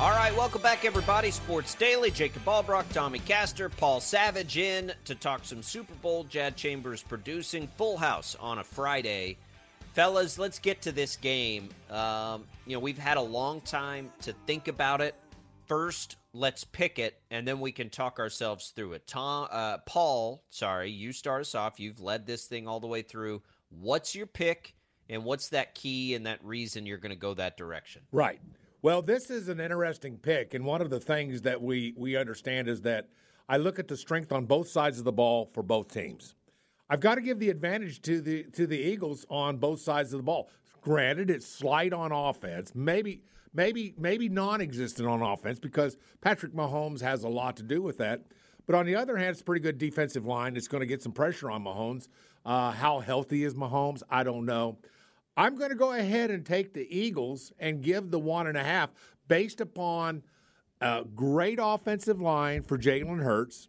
All right, welcome back, everybody. Sports Daily. Jacob Albrock, Tommy Castor, Paul Savage in to talk some Super Bowl. Jad Chambers producing. Full house on a Friday. Fellas, let's get to this game. Um, you know, we've had a long time to think about it. First, let's pick it, and then we can talk ourselves through it. Tom, uh, Paul, sorry, you start us off. You've led this thing all the way through. What's your pick, and what's that key and that reason you're going to go that direction? Right. Well, this is an interesting pick, and one of the things that we we understand is that I look at the strength on both sides of the ball for both teams. I've got to give the advantage to the to the Eagles on both sides of the ball. Granted, it's slight on offense, maybe maybe maybe non-existent on offense because Patrick Mahomes has a lot to do with that. But on the other hand, it's a pretty good defensive line. It's going to get some pressure on Mahomes. Uh, how healthy is Mahomes? I don't know. I'm going to go ahead and take the Eagles and give the one and a half based upon a great offensive line for Jalen Hurts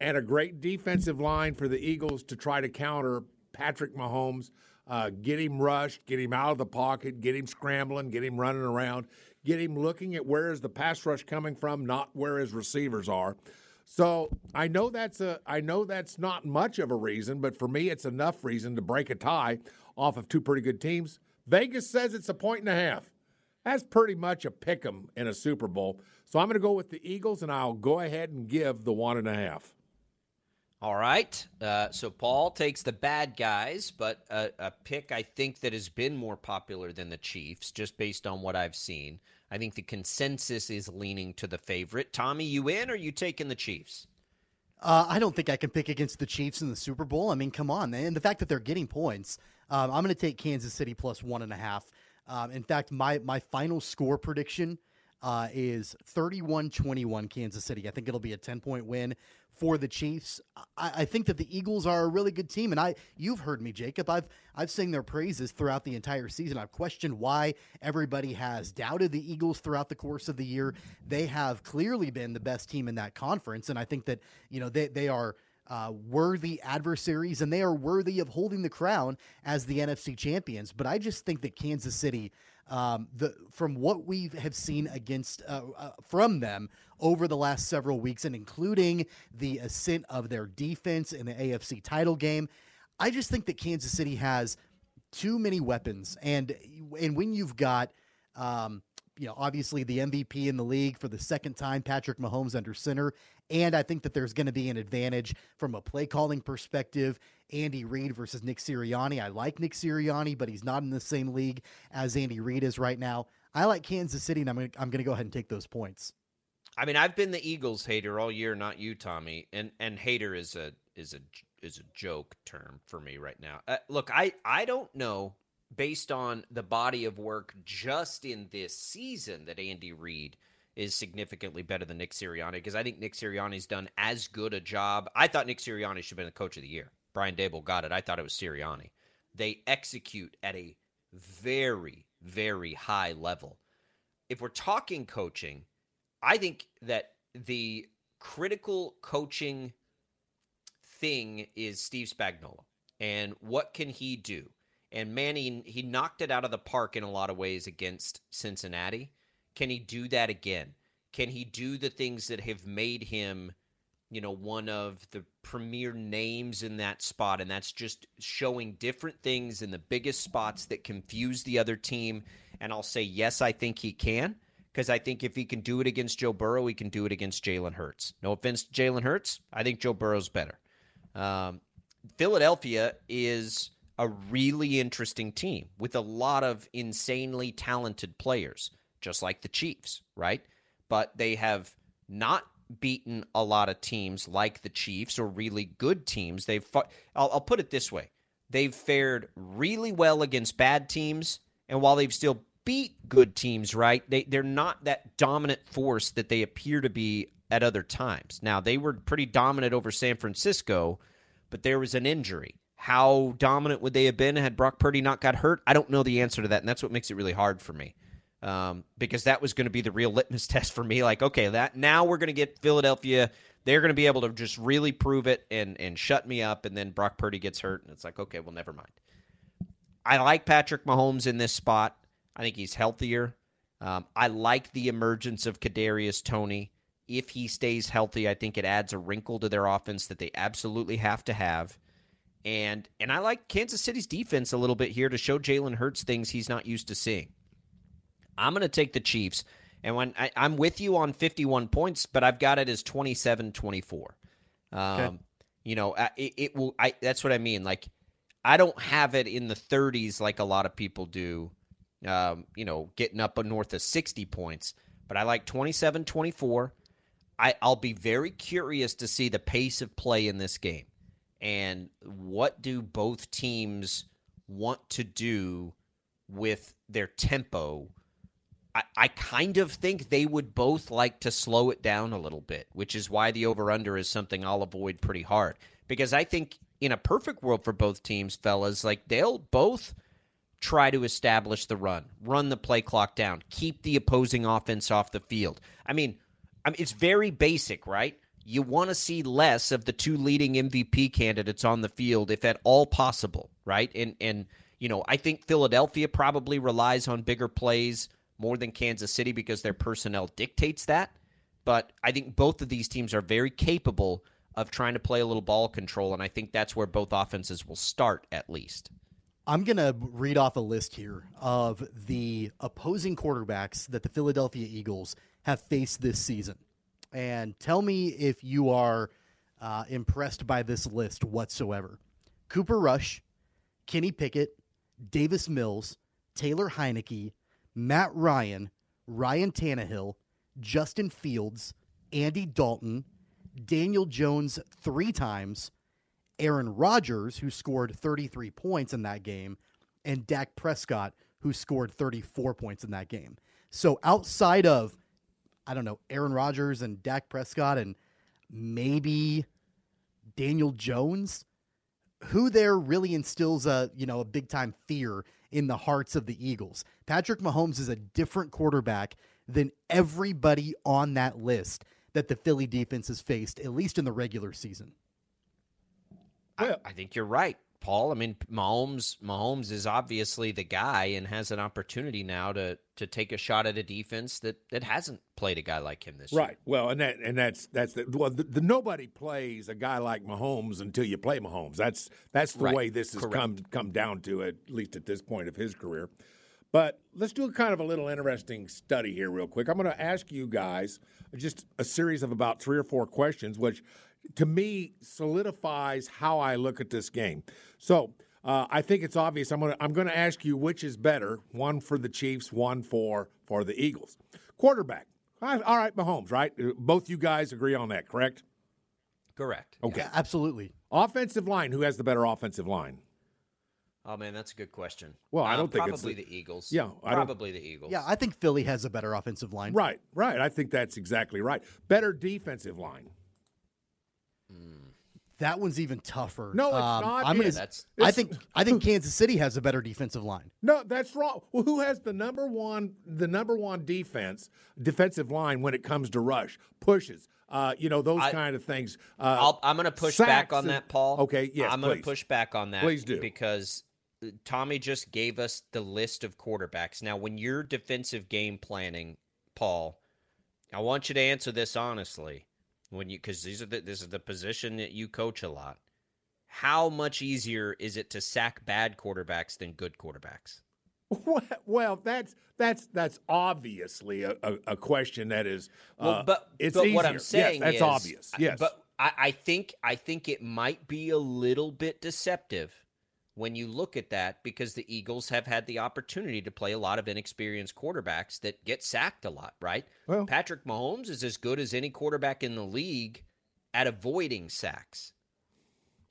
and a great defensive line for the Eagles to try to counter Patrick Mahomes, uh, get him rushed, get him out of the pocket, get him scrambling, get him running around, get him looking at where is the pass rush coming from, not where his receivers are. So I know that's a I know that's not much of a reason, but for me it's enough reason to break a tie off of two pretty good teams. Vegas says it's a point and a half. That's pretty much a pick 'em in a Super Bowl. So I'm going to go with the Eagles, and I'll go ahead and give the one and a half. All right. Uh, so Paul takes the bad guys, but a, a, pick I think that has been more popular than the Chiefs, just based on what I've seen. I think the consensus is leaning to the favorite. Tommy, you in or you taking the Chiefs? Uh, I don't think I can pick against the Chiefs in the Super Bowl. I mean, come on, man. And the fact that they're getting points, um, I'm going to take Kansas City plus one and a half. Um, in fact, my my final score prediction uh, is 31 21 Kansas City. I think it'll be a 10 point win for the Chiefs. I, I, think that the Eagles are a really good team, and I you've heard me, Jacob. I've I've sung their praises throughout the entire season. I've questioned why everybody has doubted the Eagles throughout the course of the year. They have clearly been the best team in that conference, and I think that you know they they are uh, worthy adversaries, and they are worthy of holding the crown as the NFC champions. But I just think that Kansas City, um, the from what we have seen against uh, uh, from them over the last several weeks, and including the ascent of their defense in the AFC title game, I just think that Kansas City has too many weapons, and and when you've got um, you know, obviously the MVP in the league for the second time, Patrick Mahomes under center. And I think that there's going to be an advantage from a play calling perspective. Andy Reid versus Nick Sirianni. I like Nick Sirianni, but he's not in the same league as Andy Reid is right now. I like Kansas City, and I'm going to, I'm to go ahead and take those points. I mean, I've been the Eagles hater all year, not you, Tommy. And and hater is a is a is a joke term for me right now. Uh, look, I I don't know based on the body of work just in this season that Andy Reid is significantly better than Nick Sirianni because I think Nick Sirianni's done as good a job. I thought Nick Sirianni should have been the coach of the year. Brian Daboll got it. I thought it was Sirianni. They execute at a very, very high level. If we're talking coaching, I think that the critical coaching thing is Steve Spagnuolo. And what can he do? And Manning, he knocked it out of the park in a lot of ways against Cincinnati. Can he do that again? Can he do the things that have made him, you know, one of the premier names in that spot? And that's just showing different things in the biggest spots that confuse the other team. And I'll say, yes, I think he can. Because I think if he can do it against Joe Burrow, he can do it against Jalen Hurts. No offense to Jalen Hurts. I think Joe Burrow's better. Um, Philadelphia is a really interesting team with a lot of insanely talented players, just like the Chiefs, right? But they have not beaten a lot of teams like the Chiefs or really good teams. They've fought, I'll, I'll put it this way. They've fared really well against bad teams, and while they've still beat good teams, right? They they're not that dominant force that they appear to be at other times. Now, they were pretty dominant over San Francisco, but there was an injury how dominant would they have been had Brock Purdy not got hurt? I don't know the answer to that, and that's what makes it really hard for me. Um, because that was going to be the real litmus test for me. Like, okay, that now we're going to get Philadelphia. They're going to be able to just really prove it and and shut me up, and then Brock Purdy gets hurt, and it's like, okay, well, never mind. I like Patrick Mahomes in this spot. I think he's healthier. Um, I like the emergence of Kadarius Toney. If he stays healthy, I think it adds a wrinkle to their offense that they absolutely have to have. And and I like Kansas City's defense a little bit here to show Jalen Hurts things he's not used to seeing. I'm going to take the Chiefs. And when I, am with you on 51 points, but I've got it as 27 24. Um, okay. You know, it, it will. I that's what I mean. Like, I don't have it in the 30s like a lot of people do. Um, you know, getting up north of 60 points, but I like 27 24. I, I'll be very curious to see the pace of play in this game and what do both teams want to do with their tempo. I, kind of think they would both like to slow it down a little bit, which is why the over under is something I'll avoid pretty hard. Because I think in a perfect world for both teams, fellas, like they'll both try to establish the run, run the play clock down, keep the opposing offense off the field. I mean, I mean it's very basic, right? you want to see less of the two leading MVP candidates on the field if at all possible, right? And and you know, I think Philadelphia probably relies on bigger plays more than Kansas City because their personnel dictates that. But I think both of these teams are very capable of trying to play a little ball control, and I think that's where both offenses will start at least. I'm going to read off a list here of the opposing quarterbacks that the Philadelphia Eagles have faced this season and tell me if you are uh, impressed by this list whatsoever. Cooper Rush, Kenny Pickett, Davis Mills, Taylor Heinicke, Matt Ryan, Ryan Tannehill, Justin Fields, Andy Dalton, Daniel Jones three times, Aaron Rodgers, who scored 33 points in that game, and Dak Prescott, who scored 34 points in that game. So outside of I don't know, Aaron Rodgers and Dak Prescott and maybe Daniel Jones, who there really instills a, you know, a big time fear in the hearts of the Eagles. Patrick Mahomes is a different quarterback than everybody on that list that the Philly defense has faced, at least in the regular season. I, I think you're right. Paul. I mean, Mahomes Mahomes is obviously the guy and has an opportunity now to to take a shot at a defense that that hasn't played a guy like him this right. year. Right. Well, and that and that's that's the well, the, the, nobody plays a guy like Mahomes until you play Mahomes. That's that's the right. way this has Correct. come come down to at least at this point of his career. But let's do a kind of a little interesting study here, real quick. I'm going to ask you guys just a series of about three or four questions, which to me solidifies how I look at this game. So uh, I think it's obvious. I'm gonna I'm gonna ask you which is better, one for the Chiefs, one for for the Eagles. Quarterback. All right, Mahomes. Right. Uh, both you guys agree on that, correct? Correct. Okay. Yeah, absolutely. Offensive line. Who has the better offensive line? Oh man, that's a good question. Well, I don't think probably it's the, the Eagles. Yeah, probably the Eagles. Yeah, I think Philly has a better offensive line. Right, right. I think that's exactly right. Better defensive line. That one's even tougher. No, it's um, not. I'm gonna, that's, I think I think Kansas City has a better defensive line. No, that's wrong. Well, who has the number one the number one defense defensive line when it comes to rush pushes? Uh, you know those I, kind of things. Uh, i am going to push back on and, that, Paul. Okay, yes, I'm going to push back on that. Please do because uh, Tommy just gave us the list of quarterbacks. Now, when you're defensive game planning, Paul, I want you to answer this honestly when you because these are the, this is the position that you coach a lot. How much easier is it to sack bad quarterbacks than good quarterbacks? Well, that's that's that's obviously a, a, a question that is. Uh, well, but it's but what I'm saying yes, that's is, obvious. Yes, but I, I think I think it might be a little bit deceptive when you look at that because the Eagles have had the opportunity to play a lot of inexperienced quarterbacks that get sacked a lot, right? Well, Patrick Mahomes is as good as any quarterback in the league at avoiding sacks.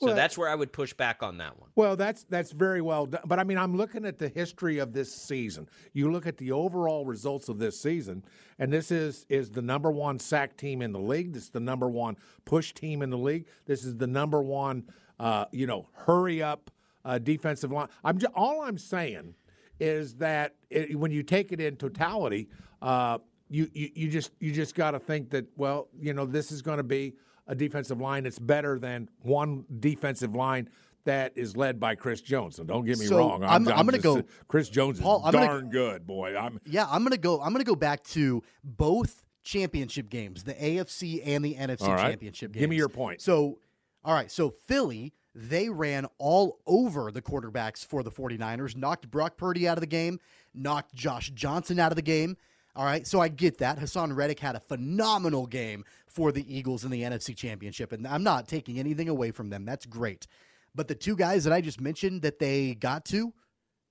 So well, that's where I would push back on that one. Well, that's that's very well done. But I mean, I'm looking at the history of this season. You look at the overall results of this season, and this is is the number one sack team in the league. This is the number one push team in the league. This is the number one, uh, you know, hurry up uh, defensive line. I'm just, all I'm saying is that it, when you take it in totality, uh, you, you you just you just got to think that well, you know, this is going to be a defensive line that's better than one defensive line that is led by Chris Jones. So don't get me So, wrong. I'm- I'm gonna go- Chris Jones is Paul, I'm gonna- darn good, boy. I'm Yeah, I'm gonna go. I'm gonna go back to both championship games, the AFC and the NFC right. championship games. Give me your point. So, all right. So Philly, they ran all over the quarterbacks for the 49ers, knocked Brock Purdy out of the game, knocked Josh Johnson out of the game. All right. So I get that. Haason Reddick had a phenomenal game for the Eagles in the NFC championship. And I'm not taking anything away from them. That's great. But the two guys that I just mentioned that they got to,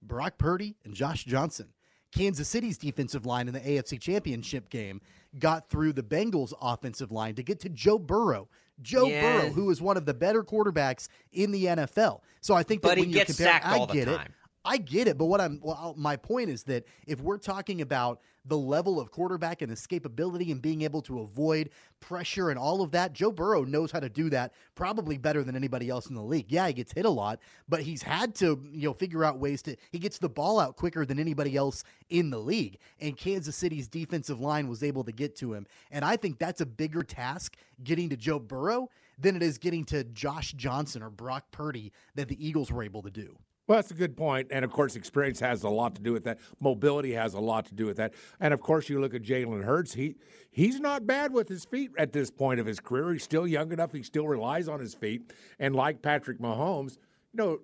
Brock Purdy and Josh Johnson. Kansas City's defensive line in the AFC Championship game got through the Bengals' offensive line to get to Joe Burrow. Joe Yeah. Burrow, who is one of the better quarterbacks in the NFL. So I think that But he when comparing, sacked I all the get time. I get it, but what I'm well, my point is that if we're talking about the level of quarterback and escapability and being able to avoid pressure and all of that, Joe Burrow knows how to do that probably better than anybody else in the league. Yeah, he gets hit a lot, but he's had to, you know, figure out ways to he gets the ball out quicker than anybody else in the league. And Kansas City's defensive line was able to get to him. And I think that's a bigger task getting to Joe Burrow than it is getting to Josh Johnson or Brock Purdy that the Eagles were able to do. Well, that's a good point. And of course, experience has a lot to do with that. Mobility has a lot to do with that. And of course, you look at Jalen Hurts. He he's not bad with his feet at this point of his career. He's still young enough. He still relies on his feet. And like Patrick Mahomes, you know,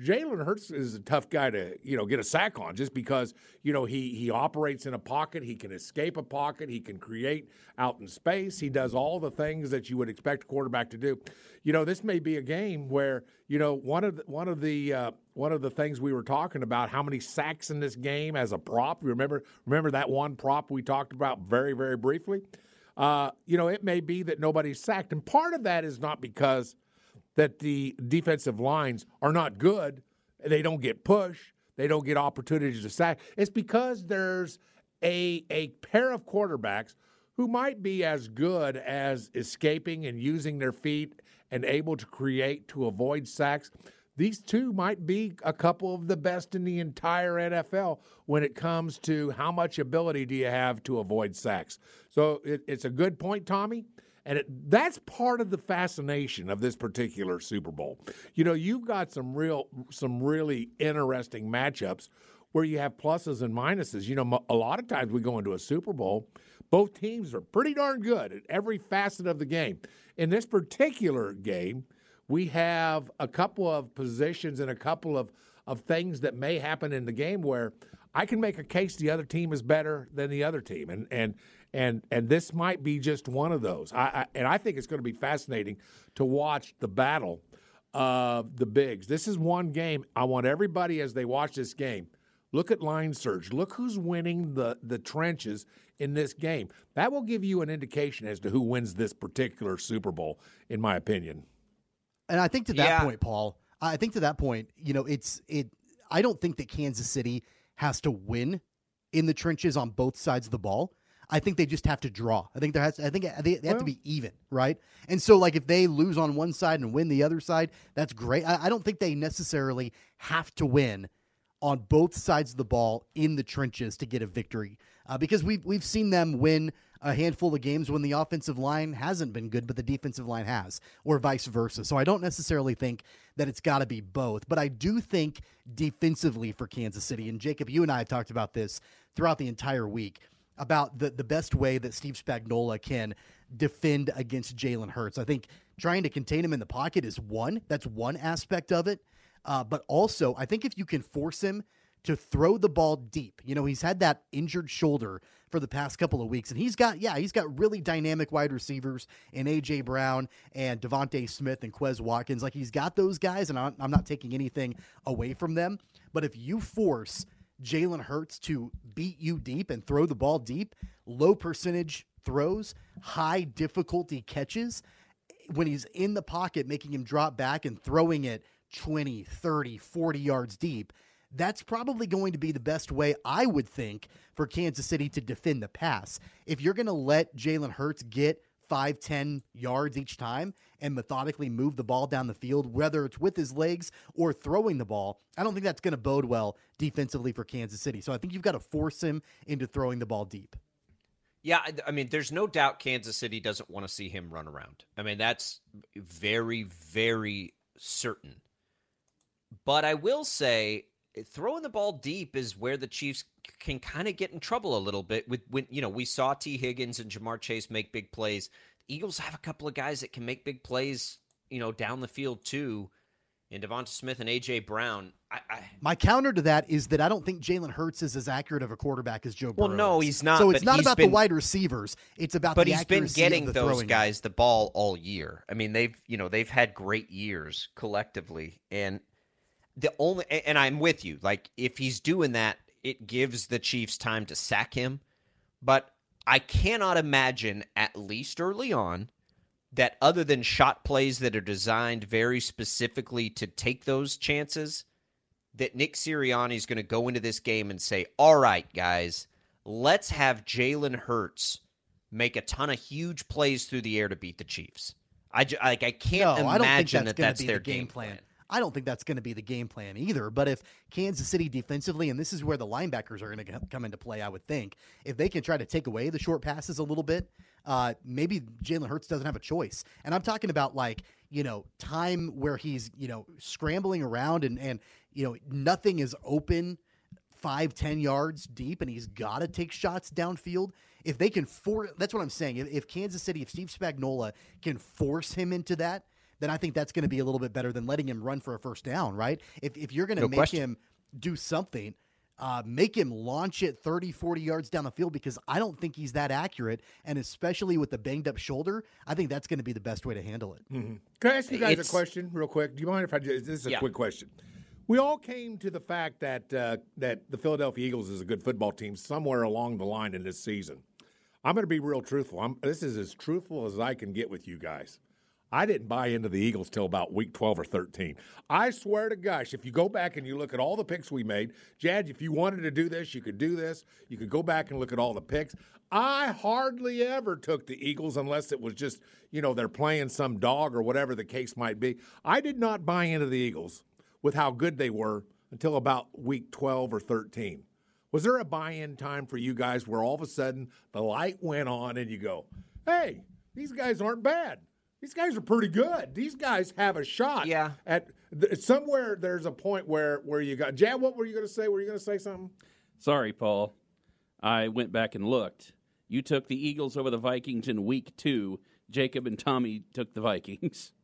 Jalen Hurts is a tough guy to you know get a sack on just because you know he he operates in a pocket. He can escape a pocket. He can create out in space. He does all the things that you would expect a quarterback to do. You know, this may be a game where you know one of the, one of the uh, one of the things we were talking about how many sacks in this game as a prop. Remember remember that one prop we talked about very very briefly. Uh, you know, it may be that nobody's sacked, and part of that is not because that the defensive lines are not good. They don't get push. They don't get opportunities to sack. It's because there's a a pair of quarterbacks who might be as good as escaping and using their feet and able to create to avoid sacks. These two might be a couple of the best in the entire NFL when it comes to how much ability do you have to avoid sacks. So it, it's a good point, Tommy. And it, that's part of the fascination of this particular Super Bowl. You know, you've got some real, some really interesting matchups where you have pluses and minuses. You know, a lot of times we go into a Super Bowl, both teams are pretty darn good at every facet of the game. In this particular game, we have a couple of positions and a couple of, of things that may happen in the game where I can make a case the other team is better than the other team, and and and and this might be just one of those. I, I and I think it's going to be fascinating to watch the battle of the bigs. This is one game. I want everybody as they watch this game. Look at line surge. Look who's winning the, the trenches in this game. That will give you an indication as to who wins this particular Super Bowl, in my opinion. And I think to that Yeah. point, Paul, I think to that point, you know, it's it. I don't think that Kansas City has to win in the trenches on both sides of the ball. I think they just have to draw. I think there has. I think they, they have Well- to be even, right? And so, like, if they lose on one side and win the other side, that's great. I, I don't think they necessarily have to win on both sides of the ball in the trenches to get a victory, uh, because we've we've seen them win a handful of games when the offensive line hasn't been good, but the defensive line has, or vice versa. So I don't necessarily think that it's got to be both, but I do think defensively for Kansas City, and Jacob, you and I have talked about this throughout the entire week about the, the best way that Steve Spagnuolo can defend against Jalen Hurts. I think trying to contain him in the pocket is one. That's one aspect of it. Uh, but also, I think if you can force him to throw the ball deep, you know, he's had that injured shoulder for the past couple of weeks, and he's got, yeah, he's got really dynamic wide receivers in A.J. Brown and DeVonta Smith and Quez Watkins. Like, he's got those guys, and I'm, I'm not taking anything away from them. But if you force Jalen Hurts to beat you deep and throw the ball deep, low percentage throws, high difficulty catches, when he's in the pocket, making him drop back and throwing it 20, 30, 40 yards deep, that's probably going to be the best way, I would think, for Kansas City to defend the pass. If you're going to let Jalen Hurts get five, 10 yards each time and methodically move the ball down the field, whether it's with his legs or throwing the ball, I don't think that's going to bode well defensively for Kansas City. So I think you've got to force him into throwing the ball deep. Yeah, I- mean, there's no doubt Kansas City doesn't want to see him run around. I mean, that's very, very certain. But I will say, throwing the ball deep is where the Chiefs can kind of get in trouble a little bit. With when you know we saw Tee Higgins and Ja'Marr Chase make big plays. Eagles have a couple of guys that can make big plays, you know, down the field too. And Devonta Smith and AJ Brown. I, I, My counter to that is that I don't think Jalen Hurts is as accurate of a quarterback as Joe Burrow. Well, no, he's not, So it's not about been- the wide receivers. It's about but the he's been getting those guys the ball all year. I mean, they've you know they've had great years collectively, and the only and I'm with you. Like if he's doing that, it gives the Chiefs time to sack him. But I cannot imagine, at least early on, that other than shot plays that are designed very specifically to take those chances, that Nick Sirianni is going to go into this game and say, "All right, guys, let's have Jalen Hurts make a ton of huge plays through the air to beat the Chiefs." I like I can't no, I don't think imagine that's that that's be their the game plan. I don't think that's going to be the game plan either. But if Kansas City defensively, and this is where the linebackers are going to come into play, I would think, if they can try to take away the short passes a little bit, uh, maybe Jalen Hurts doesn't have a choice. And I'm talking about like, you know, time where he's, you know, scrambling around and, and you know, nothing is open five, ten yards deep, and he's got to take shots downfield. If they can force, that's what I'm saying. If, if Kansas City, if Steve Spagnuolo can force him into that, then I think that's going to be a little bit better than letting him run for a first down, right? If, if you're going to No make question. him do something, uh, make him launch it 30, 40 yards down the field because I don't think he's that accurate. And especially with the banged up shoulder, I think that's going to be the best way to handle it. Can I ask you guys It's- a question real quick? Do you mind if I just, this is a Yeah. quick question. We all came to the fact that uh, that the Philadelphia Eagles is a good football team somewhere along the line in this season. I'm going to be real truthful. I'm, this is as truthful as I can get with you guys. I didn't buy into the Eagles till about week 12 or 13. I swear to gosh, if you go back and you look at all the picks we made, Jad, if you wanted to do this, you could do this. You could go back and look at all the picks. I hardly ever took the Eagles unless it was just, you know, they're playing some dog or whatever the case might be. I did not buy into the Eagles with how good they were until about week 12 or 13. Was there a buy in time for you guys where all of a sudden the light went on and you go, hey, these guys aren't bad? These guys are pretty good. These guys have a shot. Yeah. At th- somewhere, there's a point where where you got. Jad, what were you going to say? Were you going to say something? Sorry, Paul. I went back and looked. You took the Eagles over the Vikings in week two. Jacob and Tommy took the Vikings.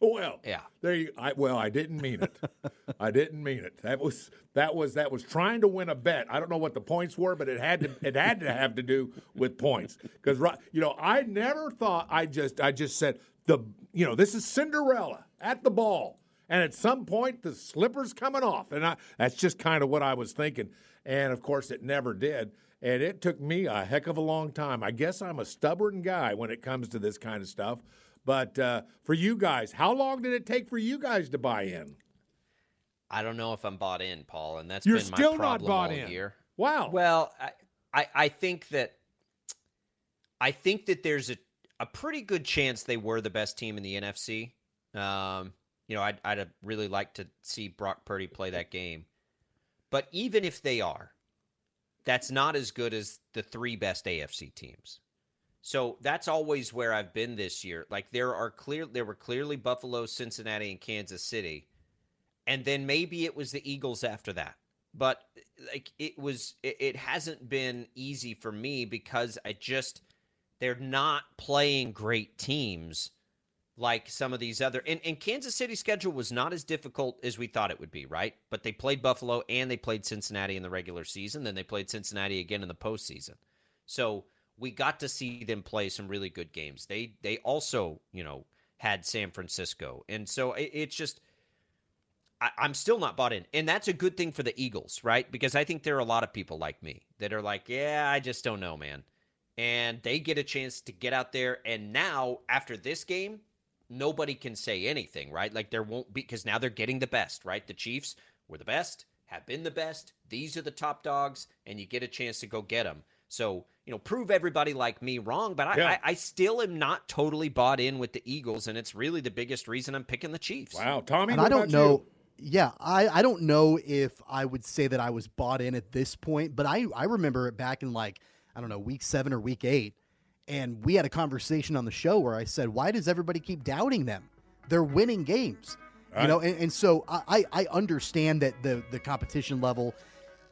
Oh, well, Yeah. There you. I, well, I didn't mean it. I didn't mean it. That was that was that was trying to win a bet. I don't know what the points were, but it had to it had to have to do with points because you know I never thought I just I just said the you know this is Cinderella at the ball, and at some point the slipper's coming off, and I that's just kind of what I was thinking, and of course it never did. And it took me a heck of a long time. I guess I'm a stubborn guy when it comes to this kind of stuff. But uh, for you guys, how long did it take for you guys to buy in? I don't know if I'm bought in, Paul, and that's You're been still my not problem bought all in. year. Wow. Well, I, I I think that I think that there's a a pretty good chance they were the best team in the NFC. Um, you know, I'd I'd really like to see Brock Purdy play that game, but even if they are, that's not as good as the three best AFC teams. So that's always where I've been this year. Like there are clear there were clearly Buffalo, Cincinnati, and Kansas City. And then maybe it was the Eagles after that. But like it was it, it hasn't been easy for me because I just they're not playing great teams like some of these other and, and Kansas City's schedule was not as difficult as we thought it would be, right? But they played Buffalo and they played Cincinnati in the regular season, then they played Cincinnati again in the postseason. So we got to see them play some really good games. They they also, you know, had San Francisco. And so it, it's just I, I'm still not bought in. And that's a good thing for the Eagles, right? Because I think there are a lot of people like me that are like, yeah, I just don't know, man. And they get a chance to get out there. And now, after this game, nobody can say anything, right? Like there won't be, because now they're getting the best, right? The Chiefs were the best, have been the best. These are the top dogs, and you get a chance to go get them. So, you know, prove everybody like me wrong, but I, Yeah. I, I still am not totally bought in with the Eagles, and it's really the biggest reason I'm picking the Chiefs. Wow, Tommy. and what I don't about know. you? Yeah, I, I don't know if I would say that I was bought in at this point, but I, I remember it back in like, I don't know, week seven or week eight. And we had a conversation on the show where I said, why does everybody keep doubting them? They're winning games. You know, and, and so I, I understand that the the competition level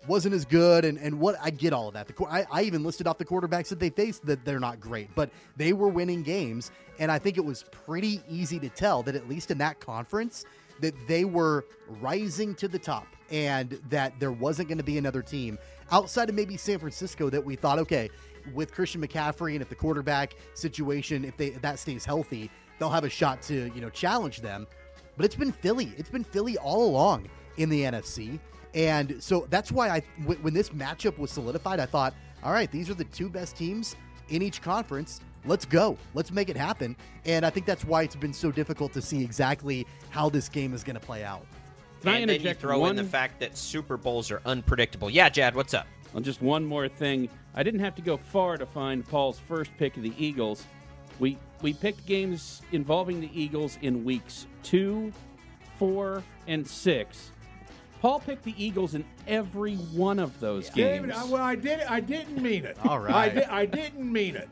wasn't as good, and, and what I get all of that. The I, I even listed off the quarterbacks that they faced that they're not great, but they were winning games, and I think it was pretty easy to tell that at least in that conference that they were rising to the top, and that there wasn't going to be another team outside of maybe San Francisco that we thought, okay, with Christian McCaffrey and if the quarterback situation, if they if that stays healthy, they'll have a shot to you know challenge them. But it's been Philly. It's been Philly all along in the NFC. And so that's why I, when this matchup was solidified, I thought, all right, these are the two best teams in each conference. Let's go. Let's make it happen. And I think that's why it's been so difficult to see exactly how this game is going to play out. Can I and then you interject throw one? in the fact that Super Bowls are unpredictable. Yeah, Jad, what's up? Well, just one more thing. I didn't have to go far to find Paul's first pick of the Eagles. We we picked games involving the Eagles in weeks two, four, and six. Paul picked the Eagles in every one of those games. David, I, well, I did. I didn't mean it. All right. I, did, I didn't mean it.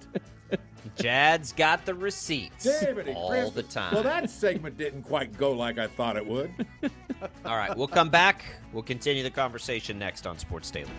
Jad's got the receipts David, all Chris, the time. Well, that segment didn't quite go like I thought it would. All right, we'll come back. We'll continue the conversation next on Sports Daily.